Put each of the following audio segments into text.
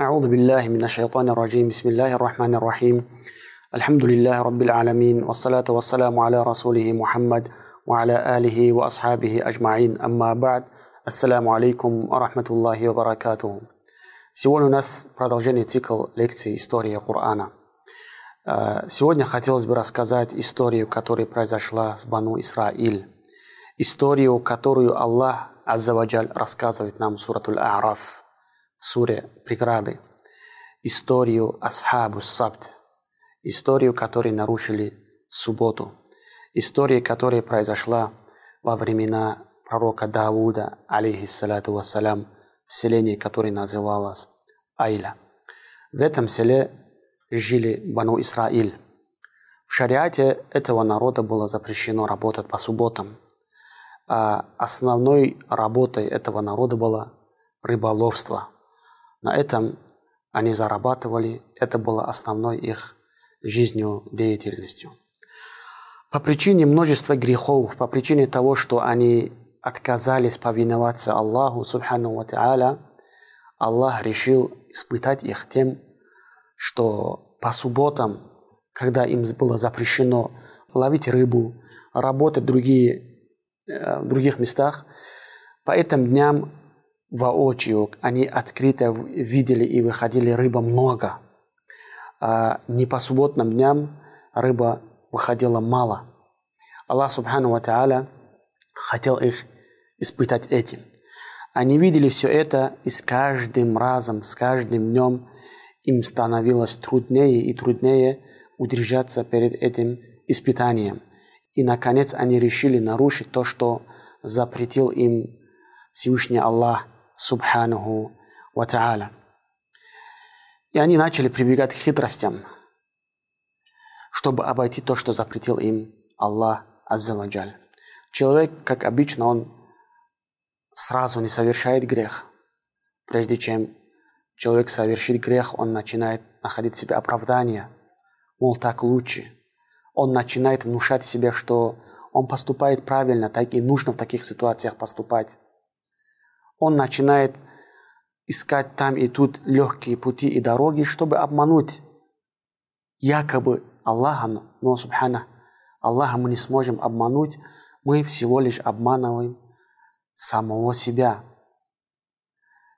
أعوذ بالله من الشيطان الرجيم بسم الله الرحمن الرحيم الحمد لله رب العالمين والصلاة والسلام على رسوله محمد وعلى آله وأصحابه أجمعين أما بعد السلام عليكم ورحمة الله وبركاته Сегодня у нас продолжение цикл лекций «История Корана». Сегодня хотелось бы рассказать историю, которая произошла с Бану Исраиль. Историю, которую Аллах Аззаваджаль рассказывает нам в Суратуль А'раф, в суре «Преграды». Историю Асхабу Сабт. Историю, которой нарушили субботу. История, которая произошла во времена пророка Давуда, алейхиссалату вассалям, в селении, которое называлось Айля. В этом селе жили Бану Исраиль. В шариате этого народа было запрещено работать по субботам. А основной работой этого народа было рыболовство. На этом они зарабатывали, это было основной их жизнью, деятельностью. По причине множества грехов, по причине того, что они отказались повиноваться Аллаху, субхану ва та'аля, Аллах решил испытать их тем, что по субботам, когда им было запрещено ловить рыбу, работать в другие, э, в других местах, по этим дням воочию они открыто видели и выходили рыба много. А не по субботным дням рыба выходила мало. Аллах Субхану Ва хотел их испытать этим. Они видели все это, и с каждым разом, с каждым днем им становилось труднее и труднее удержаться перед этим испытанием. И, наконец, они решили нарушить то, что запретил им Всевышний Аллах, Субханаху Ва Та'аля. И они начали прибегать к хитростям, чтобы обойти то, что запретил им Аллах Аззаваджаль. Человек, как обычно, он сразу не совершает грех. Прежде чем человек совершит грех, он начинает находить в себе оправдание. Мол, так лучше. Он начинает внушать себе, что он поступает правильно, так и нужно в таких ситуациях поступать. Он начинает искать там и тут легкие пути и дороги, чтобы обмануть якобы Аллаха, но, субхана, Аллаха мы не сможем обмануть, мы всего лишь обманываем самого себя.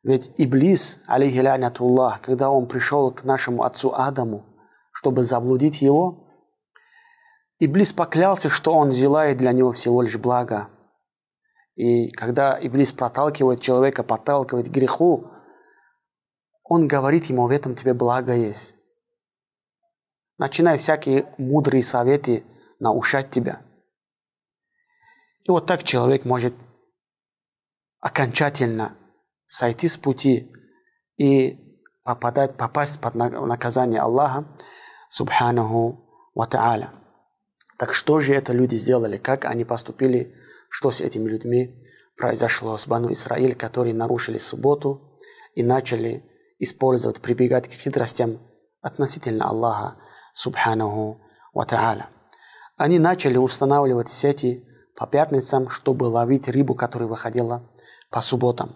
Ведь Иблис, алейхилянятуллах, когда он пришел к нашему отцу Адаму, чтобы заблудить его, Иблис поклялся, что он делает для него всего лишь благо. И когда Иблис проталкивает человека, подталкивает к греху, он говорит ему, в этом тебе благо есть. Начинай всякие мудрые советы наушать тебя. И вот так человек может окончательно сойти с пути и попадать, попасть под наказание Аллаха, субханаху ва та'аля. Так что же это люди сделали? Как они поступили? Что с этими людьми произошло? С Бану Исраиль, которые нарушили субботу и начали использовать, прибегать к хитростям относительно Аллаха, субханаху ва та'аля. Они начали устанавливать сети по пятницам, чтобы ловить рыбу, которая выходила по субботам.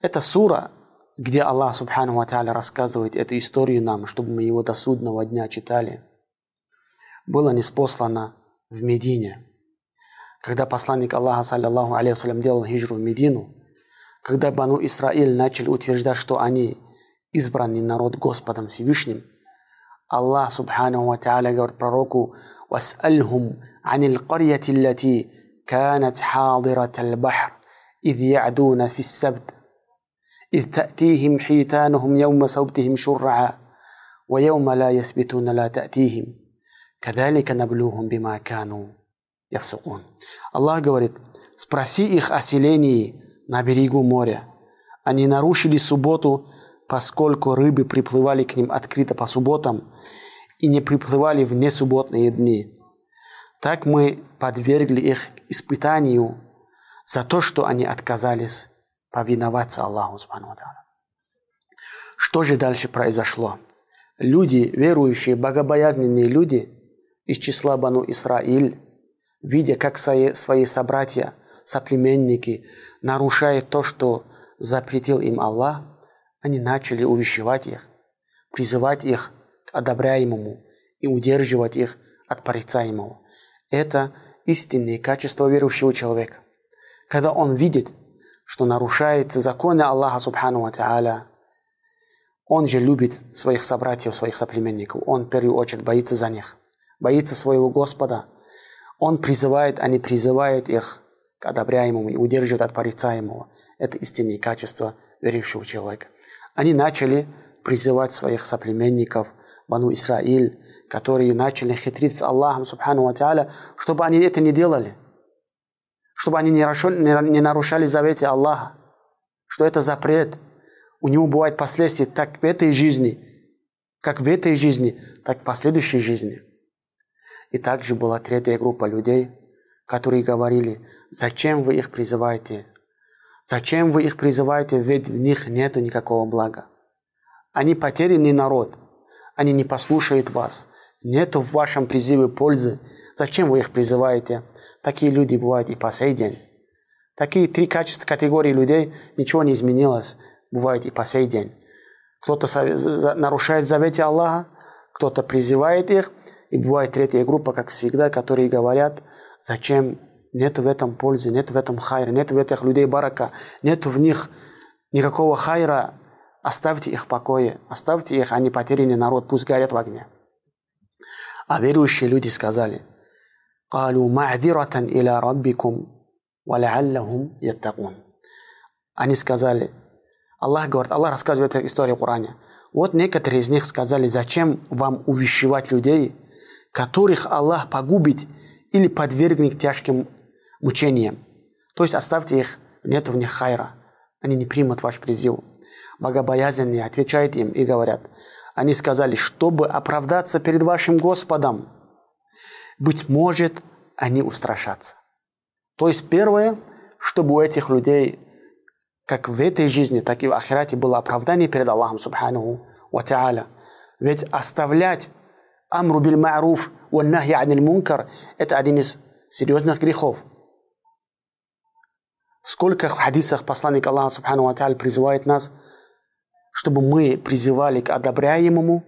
Это сура, где Аллах Субхану Ва рассказывает эту историю нам, чтобы мы его до судного дня читали, было неспослано в Медине. Когда посланник Аллаха, саллиллаху алейхи делал хиджру в Медину, когда Бану Исраиль начали утверждать, что они избранный народ Господом Всевышним, Аллах Субхану Ва говорит пророку, «Вас'альхум анил карьяти лати канат хадират аль-бахр, إذ يعدون في السبت إذ تأتيهم حيتانهم يوم سبتهم شرعا ويوم لا يسبتون لا تأتيهم كذلك نبلوهم بما كانوا Яфсукун. Аллах говорит, спроси их о селении на берегу моря. Они нарушили субботу, поскольку рыбы приплывали к ним открыто по субботам и не приплывали в несубботные дни. Так мы подвергли их испытанию за то, что они отказались повиноваться Аллаху. Что же дальше произошло? Люди, верующие, богобоязненные люди из числа Бану Исраиль, видя, как свои, свои собратья, соплеменники нарушают то, что запретил им Аллах, они начали увещевать их, призывать их к одобряемому и удерживать их от порицаемого. Это истинные качества верующего человека. Когда он видит, что нарушаются законы Аллаха Субхану Та'аля, он же любит своих собратьев, своих соплеменников. Он в первую очередь боится за них. Боится своего Господа. Он призывает, не призывает их к одобряемому и удерживает от порицаемого. Это истинные качества верующего человека. Они начали призывать своих соплеменников, Бану Исраиль, которые начали хитрить с Аллахом, Субхану Ва чтобы они это не делали. Чтобы они не нарушали заветы Аллаха. Что это запрет. У него бывают последствия так в этой жизни, как в этой жизни, так в последующей жизни. И также была третья группа людей, которые говорили, зачем вы их призываете? Зачем вы их призываете, ведь в них нет никакого блага. Они потерянный народ, они не послушают вас, нет в вашем призыве пользы. Зачем вы их призываете? Такие люди бывают и по сей день. Такие три качества категории людей, ничего не изменилось, бывает и по сей день. Кто-то нарушает заветы Аллаха, кто-то призывает их, и бывает третья группа, как всегда, которые говорят, зачем нет в этом пользы, нет в этом хайра, нет в этих людей барака, нет в них никакого хайра, оставьте их в покое, оставьте их, они потерянный народ, пусть горят в огне. А верующие люди сказали, قالوا معذرة إلى ربكم ولعلهم يتقون. Они сказали, Аллах говорит, Аллах рассказывает эту историю в Коране. Вот некоторые из них сказали, зачем вам увещевать людей, которых Аллах погубит или подвергнет тяжким мучениям. То есть оставьте их, нет в них хайра. Они не примут ваш призыв. Богобоязненные отвечают им и говорят, они сказали, чтобы оправдаться перед вашим Господом, быть может, они устрашатся. То есть первое, чтобы у этих людей, как в этой жизни, так и в ахирате было оправдание перед Аллахом Субханаху Ва. Ведь оставлять амру биль ма'руф ва нахи аниль мункар – это один из серьезных грехов. Сколько в хадисах посланник Аллаха Субхану Ва призывает нас, чтобы мы призывали к одобряемому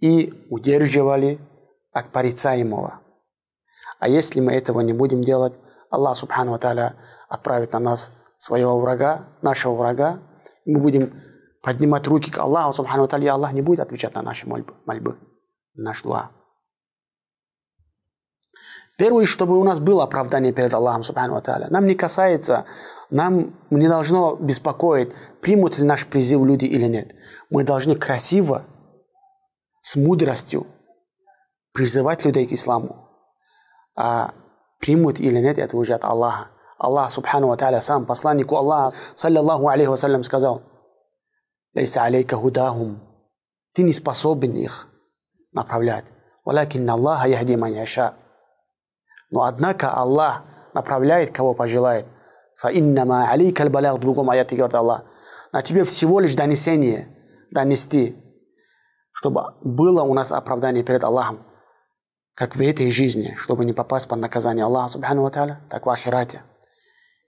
и удерживали от порицаемого. А если мы этого не будем делать, Аллах Субхану Ва отправит на нас своего врага, нашего врага, и мы будем поднимать руки к Аллаху Субхану Ва и Аллах не будет отвечать на наши мольбы, мольбы наш дуа. Первое, чтобы у нас было оправдание перед Аллахом Субхану Ва Нам не касается, нам не должно беспокоить, примут ли наш призыв люди или нет. Мы должны красиво, с мудростью призывать людей к исламу. А примут или нет, это уже от Аллаха. Аллах Субхану Ва сам, посланнику Аллаха, саллиллаху алейхи вассалям, сказал, «Лейса алейка худахум». Ты не способен их направлять. «Валякин Аллаха яхди ман яша». Но однако Аллах направляет, кого пожелает. «Фаиннама алейка аль-балях» в другом аяте говорит Аллах. На тебе всего лишь донесение, донести, чтобы было у нас оправдание перед Аллахом, как в этой жизни, чтобы не попасть под наказание Аллаха, субхану ва так в ахирате.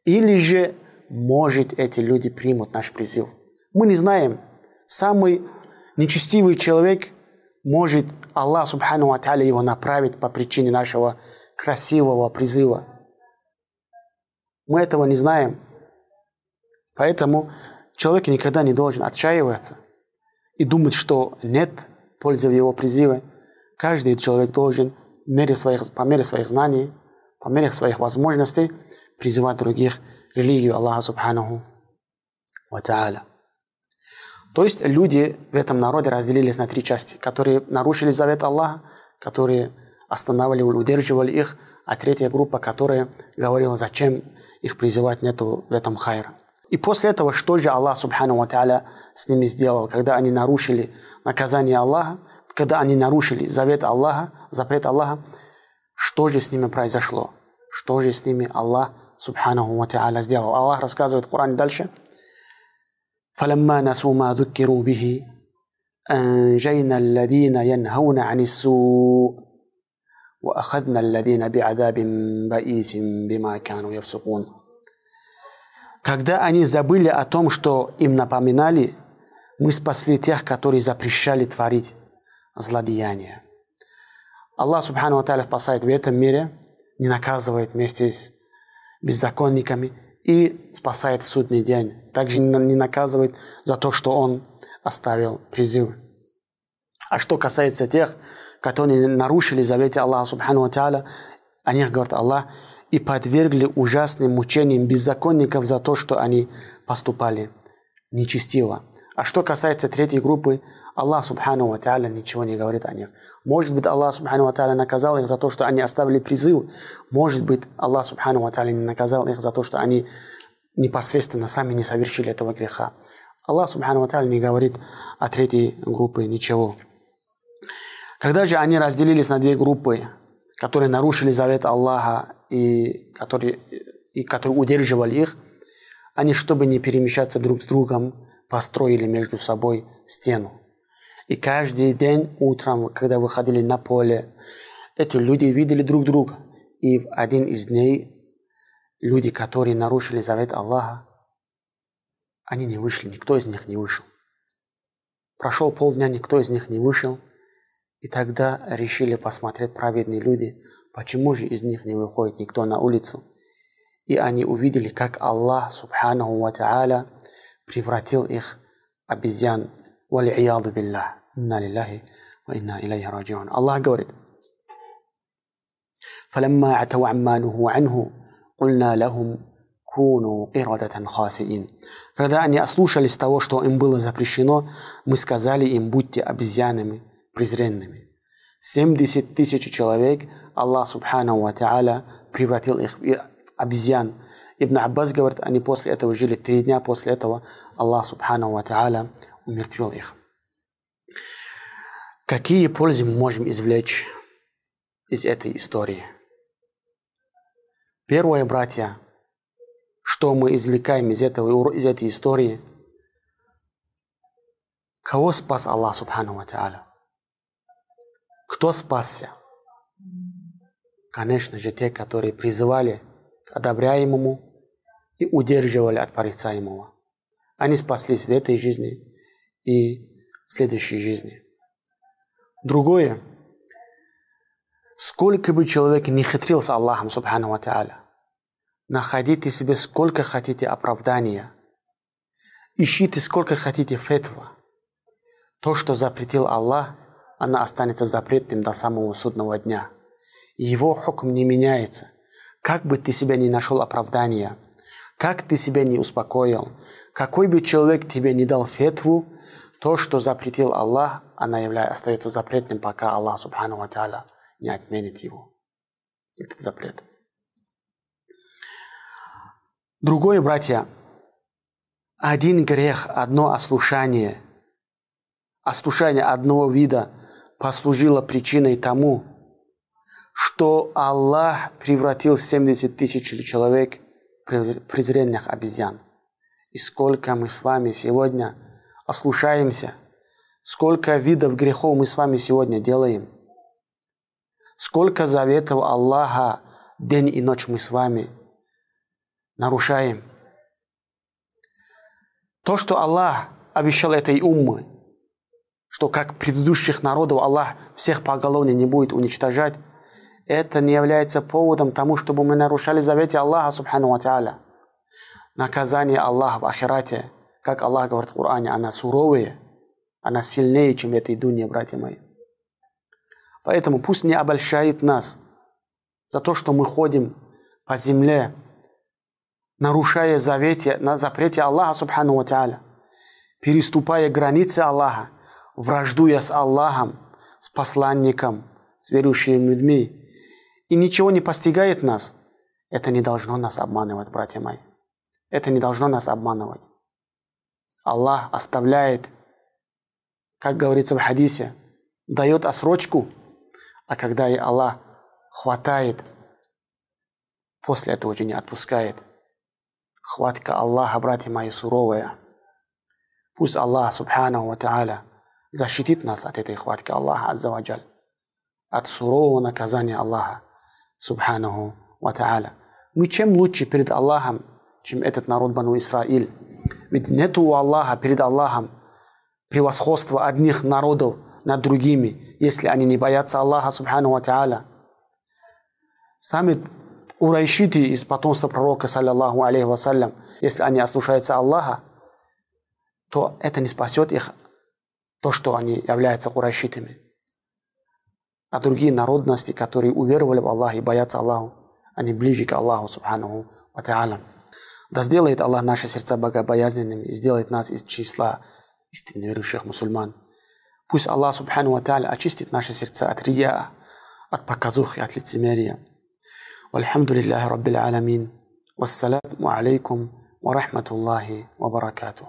Или же, может, эти люди примут наш призыв. Мы не знаем. Самый нечестивый человек может Аллах, субхану ва его направить по причине нашего красивого призыва. Мы этого не знаем. Поэтому человек никогда не должен отчаиваться и думать, что нет пользы в его призыве. Каждый человек должен мере своих, по мере своих знаний, по мере своих возможностей призывать других религию Аллаха Субханаху Ва Та'аля. То есть люди в этом народе разделились на три части, которые нарушили завет Аллаха, которые останавливали, удерживали их, а третья группа, которая говорила, зачем их призывать нету в этом хайра. И после этого, что же Аллах Субхану Ва с ними сделал, когда они нарушили наказание Аллаха, когда они нарушили завет Аллаха, запрет Аллаха, что же с ними произошло? Что же с ними Аллах Субхану Ва сделал? Аллах рассказывает в Коране дальше. فلما نسوا ما ذكروا به أنجينا الذين ينهون عن السوء وأخذنا الذين بعذاب بئيس بما كانوا يفسقون Когда они забыли о том, что им напоминали, мы спасли тех, которые запрещали творить злодеяния. Аллах Субхану Ва спасает в этом мире, не наказывает вместе с беззаконниками и спасает в судный день. также не наказывает за то, что он оставил призыв. А что касается тех, которые нарушили завете Аллаха Субхану Ва о них говорит Аллах, и подвергли ужасным мучениям беззаконников за то, что они поступали нечестиво. А что касается третьей группы, Аллах Субхану Та'аля ничего не говорит о них. Может быть, Аллах Субхану Та'аля наказал их за то, что они оставили призыв. Может быть, Аллах Субхану Та'аля не наказал их за то, что они непосредственно сами не совершили этого греха. Аллах Субхану Ва не говорит о третьей группе ничего. Когда же они разделились на две группы, которые нарушили завет Аллаха и которые, и которые удерживали их, они, чтобы не перемещаться друг с другом, построили между собой стену. И каждый день утром, когда выходили на поле, эти люди видели друг друга. И в один из дней люди, которые нарушили завет Аллаха, они не вышли, никто из них не вышел. Прошел полдня, никто из них не вышел. И тогда решили посмотреть праведные люди, почему же из них не выходит никто на улицу. И они увидели, как Аллах, субханаху ва та'аля, превратил их обезьян. Валияду биллах. Инна лиллахи ва инна илайхи раджиун. Аллах говорит, فلما عتوا عما نهوا عنه قلنا لهم كونوا قردة خاسئين. Когда они ослушались того, что им было запрещено, мы сказали им, будьте обезьянами презренными. 70 тысяч человек Аллах Субхану Ва Та'аля превратил их в обезьян. Ибн Аббас говорит, они после этого жили три дня, после этого Аллах Субхану Ва Та'аля умертвил их. Какие пользы мы можем извлечь из этой истории? Первое, братья, что мы извлекаем из, этого, из этой истории, кого спас Аллах Субхану Ва Та'аля? Кто спасся? Конечно же, те, которые призывали к одобряемому и удерживали от порицаемого. Они спаслись в этой жизни и в следующей жизни. Другое. Сколько бы человек не хитрил с Аллахом, Субхану Ва находите себе сколько хотите оправдания. Ищите сколько хотите фетва. То, что запретил Аллах, она останется запретным до самого судного дня. Его хукм не меняется. Как бы ты себя не нашел оправдания – как ты себя не успокоил, какой бы человек тебе не дал фетву, то, что запретил Аллах, она является, остается запретным, пока Аллах, субхану ва не отменит его. Этот запрет. Другое, братья, один грех, одно ослушание, ослушание одного вида послужило причиной тому, что Аллах превратил 70 тысяч человек презренных обезьян. И сколько мы с вами сегодня ослушаемся, сколько видов грехов мы с вами сегодня делаем, сколько заветов Аллаха день и ночь мы с вами нарушаем. То, что Аллах обещал этой уммы, что как предыдущих народов Аллах всех поголовно не будет уничтожать, это не является поводом тому, чтобы мы нарушали завете Аллаха, субхану ва. Наказание Аллаха в ахирате, как Аллах говорит в Коране, она суровая, она сильнее, чем в этой дуне, братья мои. Поэтому пусть не обольщает нас за то, что мы ходим по земле, нарушая завете, на запрете Аллаха, субхану ва переступая границы Аллаха, враждуя с Аллахом, с посланником, с верующими людьми, и ничего не постигает нас, это не должно нас обманывать, братья мои. Это не должно нас обманывать. Аллах оставляет, как говорится в хадисе, дает осрочку, а когда и Аллах хватает, после этого уже не отпускает. Хватка Аллаха, братья мои, суровая. Пусть Аллах, субхану ва та'аля, защитит нас от этой хватки Аллаха, аззаваджаль, от сурового наказания Аллаха. Субханаху ва Та'аля. Мы чем лучше перед Аллахом, чем этот народ Бану Исраиль. Ведь нету у Аллаха перед Аллахом превосходство одних народов над другими, если они не боятся Аллаха Субхану Ва. Сами урайшиты из потомства пророка, саллиллаху алейхи вассалям, если они ослушаются Аллаха, то это не спасет их, то, что они являются курайшитами. А другие народности, которые уверовали в Аллаха и боятся Аллаху, они ближе к Аллаху, субхану ва. Да сделает Аллах наши сердца богобоязненными и сделает нас из числа истинно верующих мусульман. Пусть Аллах, субхану ва та'аля, очистит наши сердца от рия, от показух и от лицемерия. والحمد لله رب العالمين والسلام عليكم ورحمة الله وبركاته